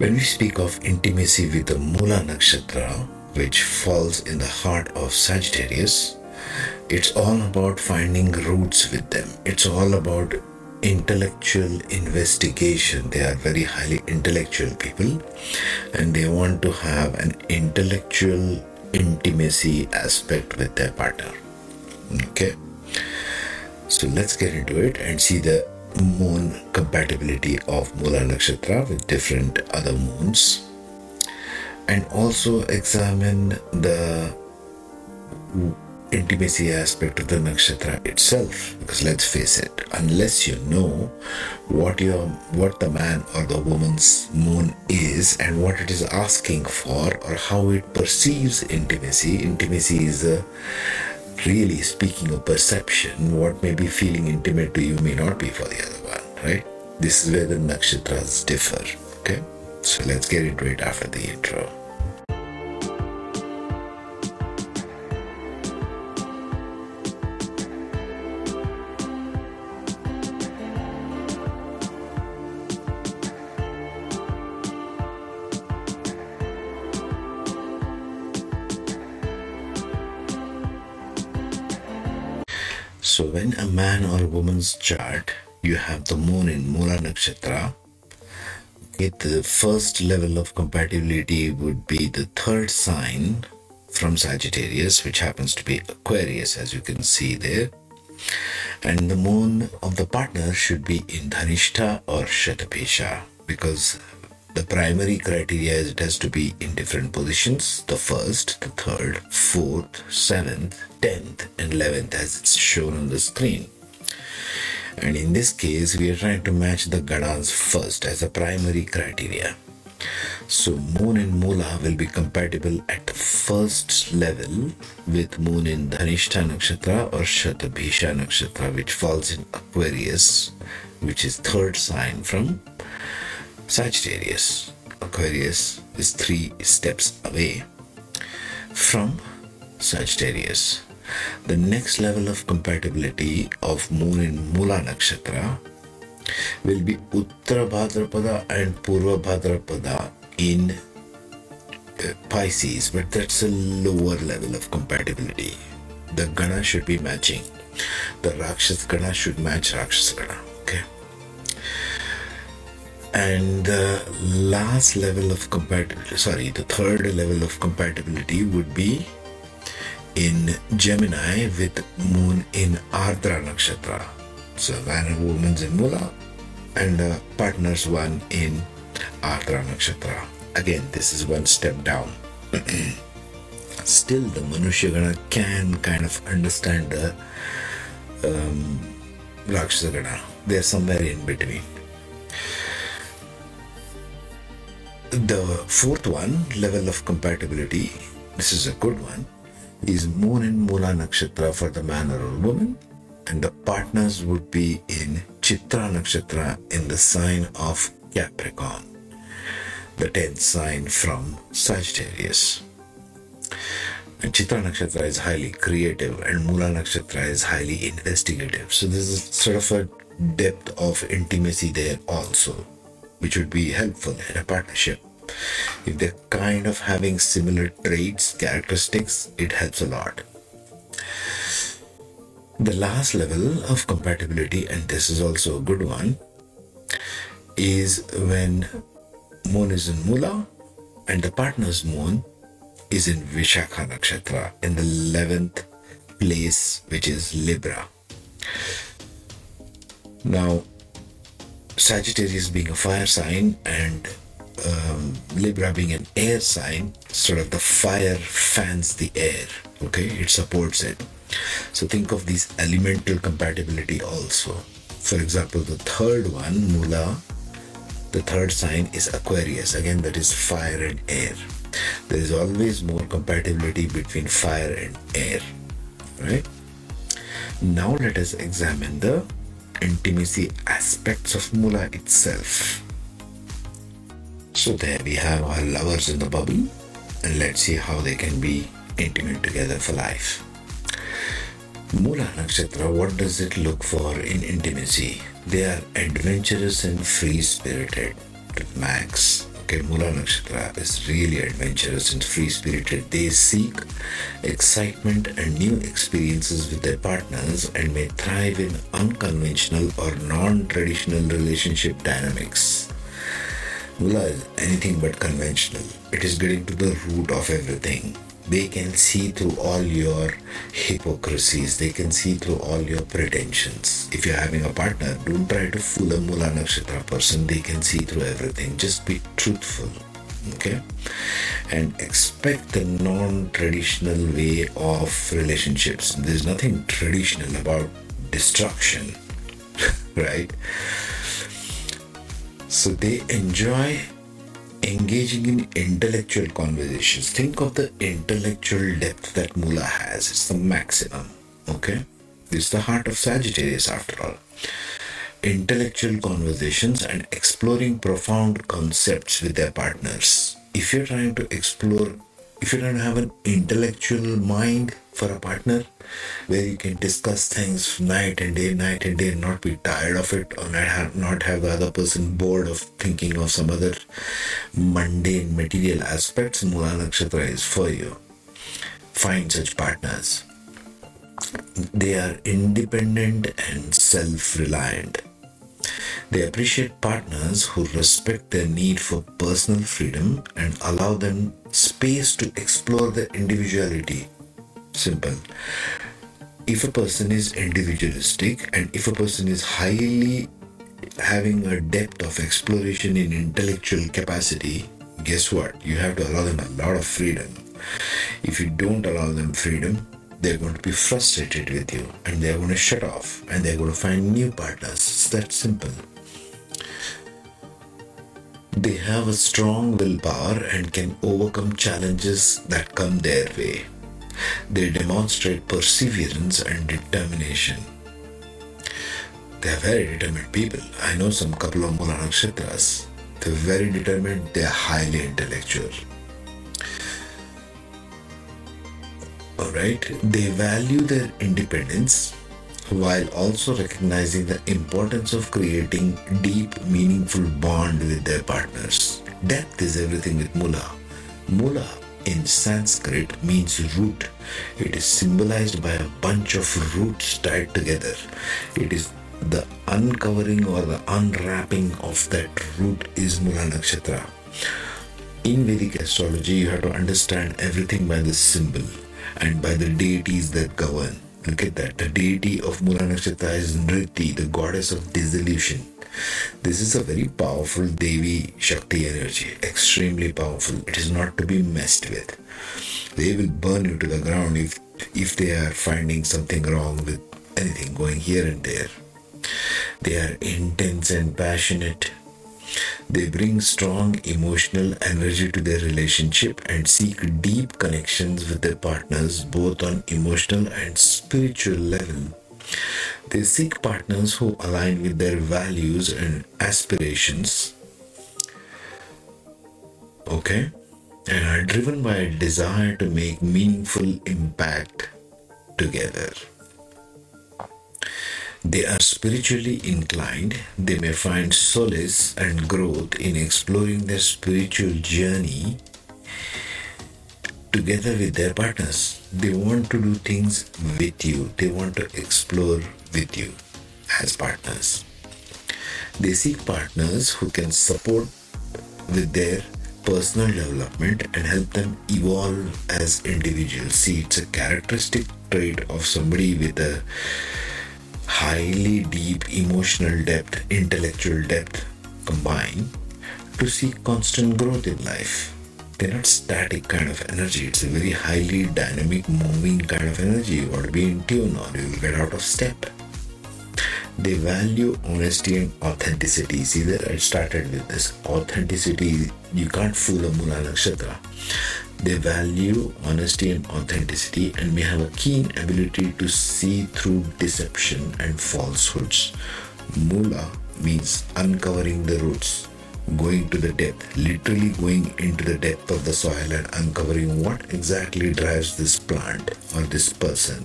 When we speak of intimacy with the Mula Nakshatra, which falls in the heart of Sagittarius, it's all about finding roots with them. It's all about intellectual investigation. They are very highly intellectual people and they want to have an intellectual intimacy aspect with their partner. Okay, so let's get into it and see the moon compatibility of Mula Nakshatra with different other moons. And also examine the intimacy aspect of the nakshatra itself because let's face it unless you know what your what the man or the woman's moon is and what it is asking for or how it perceives intimacy intimacy is a really speaking of perception, what may be feeling intimate to you may not be for the other one, right? This is where the nakshatras differ. Okay, so let's get into it after the intro. So when a man or a woman's chart, you have the moon in Mula Nakshatra. The first level of compatibility would be the third sign from Sagittarius, which happens to be Aquarius, as you can see there. And the moon of the partner should be in Dhanishta or Shatabhisha because the primary criteria is it has to be in different positions the first, the third, fourth, seventh, tenth, and eleventh as it's shown on the screen. And in this case, we are trying to match the Ganas first as a primary criteria. So Moon in Mula will be compatible at the first level with Moon in Dhanishta Nakshatra or Shatabhisha Nakshatra, which falls in Aquarius, which is third sign from Sagittarius. Aquarius is three steps away from Sagittarius. The next level of compatibility of Moon in Mula Nakshatra will be Uttara Bhadrapada and Purva Bhadrapada in uh, Pisces, but that's a lower level of compatibility. The Gana should be matching. The Rakshas Gana should match Rakshas Gana. Okay and the last level of compatibility sorry the third level of compatibility would be in gemini with moon in ardra nakshatra. So man and woman's in mula and the partners one in ardra nakshatra. Again this is one step down. Still the manushya can kind of understand the um, rakshasa they're somewhere in between. The fourth one, level of compatibility, this is a good one, is Moon in Mula Nakshatra for the man or woman, and the partners would be in Chitra Nakshatra in the sign of Capricorn, the 10th sign from Sagittarius. And Chitra Nakshatra is highly creative, and Mula Nakshatra is highly investigative. So, there's sort of a depth of intimacy there also which would be helpful in a partnership. If they're kind of having similar traits, characteristics, it helps a lot. The last level of compatibility, and this is also a good one, is when moon is in Mula and the partner's moon is in Vishakha Nakshatra in the 11th place, which is Libra. Now, Sagittarius being a fire sign and um, Libra being an air sign, sort of the fire fans the air, okay? It supports it. So think of this elemental compatibility also. For example, the third one, Mula, the third sign is Aquarius. Again, that is fire and air. There is always more compatibility between fire and air, right? Now let us examine the intimacy aspects of Mula itself. So there we have our lovers in the bubble and let's see how they can be intimate together for life. Mula Nakshatra, what does it look for in intimacy? They are adventurous and free spirited to max. Okay, Mula Nakshatra is really adventurous and free spirited. They seek excitement and new experiences with their partners and may thrive in unconventional or non traditional relationship dynamics. Mula is anything but conventional, it is getting to the root of everything. They can see through all your hypocrisies. They can see through all your pretensions. If you're having a partner don't try to fool a mula nakshatra person. They can see through everything. Just be truthful okay? And expect the non-traditional way of relationships. There's nothing traditional about destruction right so they enjoy engaging in intellectual conversations. Think of the intellectual depth that Mula has. It's the maximum. Okay? It's the heart of Sagittarius after all. Intellectual conversations and exploring profound concepts with their partners. If you're trying to explore, if trying to have an intellectual mind for a partner, where you can discuss things night and day, night and day, and not be tired of it, or not have, not have the other person bored of thinking of some other mundane material aspects. Mula Nakshatra is for you. Find such partners. They are independent and self reliant. They appreciate partners who respect their need for personal freedom and allow them space to explore their individuality. Simple if a person is individualistic and if a person is highly having a depth of exploration in intellectual capacity, guess what? You have to allow them a lot of freedom. If you don't allow them freedom, they're going to be frustrated with you and they're going to shut off and they're going to find new partners. It's that simple. They have a strong willpower and can overcome challenges that come their way. They demonstrate perseverance and determination. They are very determined people. I know some couple of Mula Nakshatras. They're very determined, they're highly intellectual. Alright, they value their independence while also recognizing the importance of creating deep, meaningful bond with their partners. Depth is everything with Mula. Mula in Sanskrit means root. It is symbolized by a bunch of roots tied together. It is the uncovering or the unwrapping of that root is Mula Nakshatra. In Vedic astrology, you have to understand everything by the symbol and by the deities that govern. Look at that. The deity of Mula Nakshatra is Nriti, the goddess of dissolution. This is a very powerful Devi Shakti energy, extremely powerful. It is not to be messed with. They will burn you to the ground if if they are finding something wrong with anything going here and there. They are intense and passionate. They bring strong emotional energy to their relationship and seek deep connections with their partners both on emotional and spiritual level. They seek partners who align with their values and aspirations. Okay? And are driven by a desire to make meaningful impact together. They are spiritually inclined. They may find solace and growth in exploring their spiritual journey together with their partners. They want to do things with you, they want to explore with you as partners. They seek partners who can support with their personal development and help them evolve as individuals. See, it's a characteristic trait of somebody with a highly deep emotional depth, intellectual depth combined to seek constant growth in life they're not static kind of energy. It's a very highly dynamic, moving kind of energy. You want to be in tune or you will get out of step. They value honesty and authenticity. See that I started with this authenticity. You can't fool a Mula Nakshatra. They value honesty and authenticity and may have a keen ability to see through deception and falsehoods. Mula means uncovering the roots going to the depth, literally going into the depth of the soil and uncovering what exactly drives this plant or this person.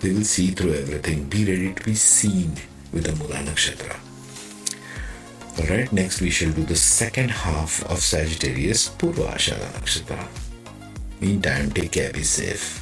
They will see through everything. Be ready to be seen with the Mula Nakshatra. Alright, next we shall do the second half of Sagittarius Purva Ashada Nakshatra. Meantime, take care, be safe.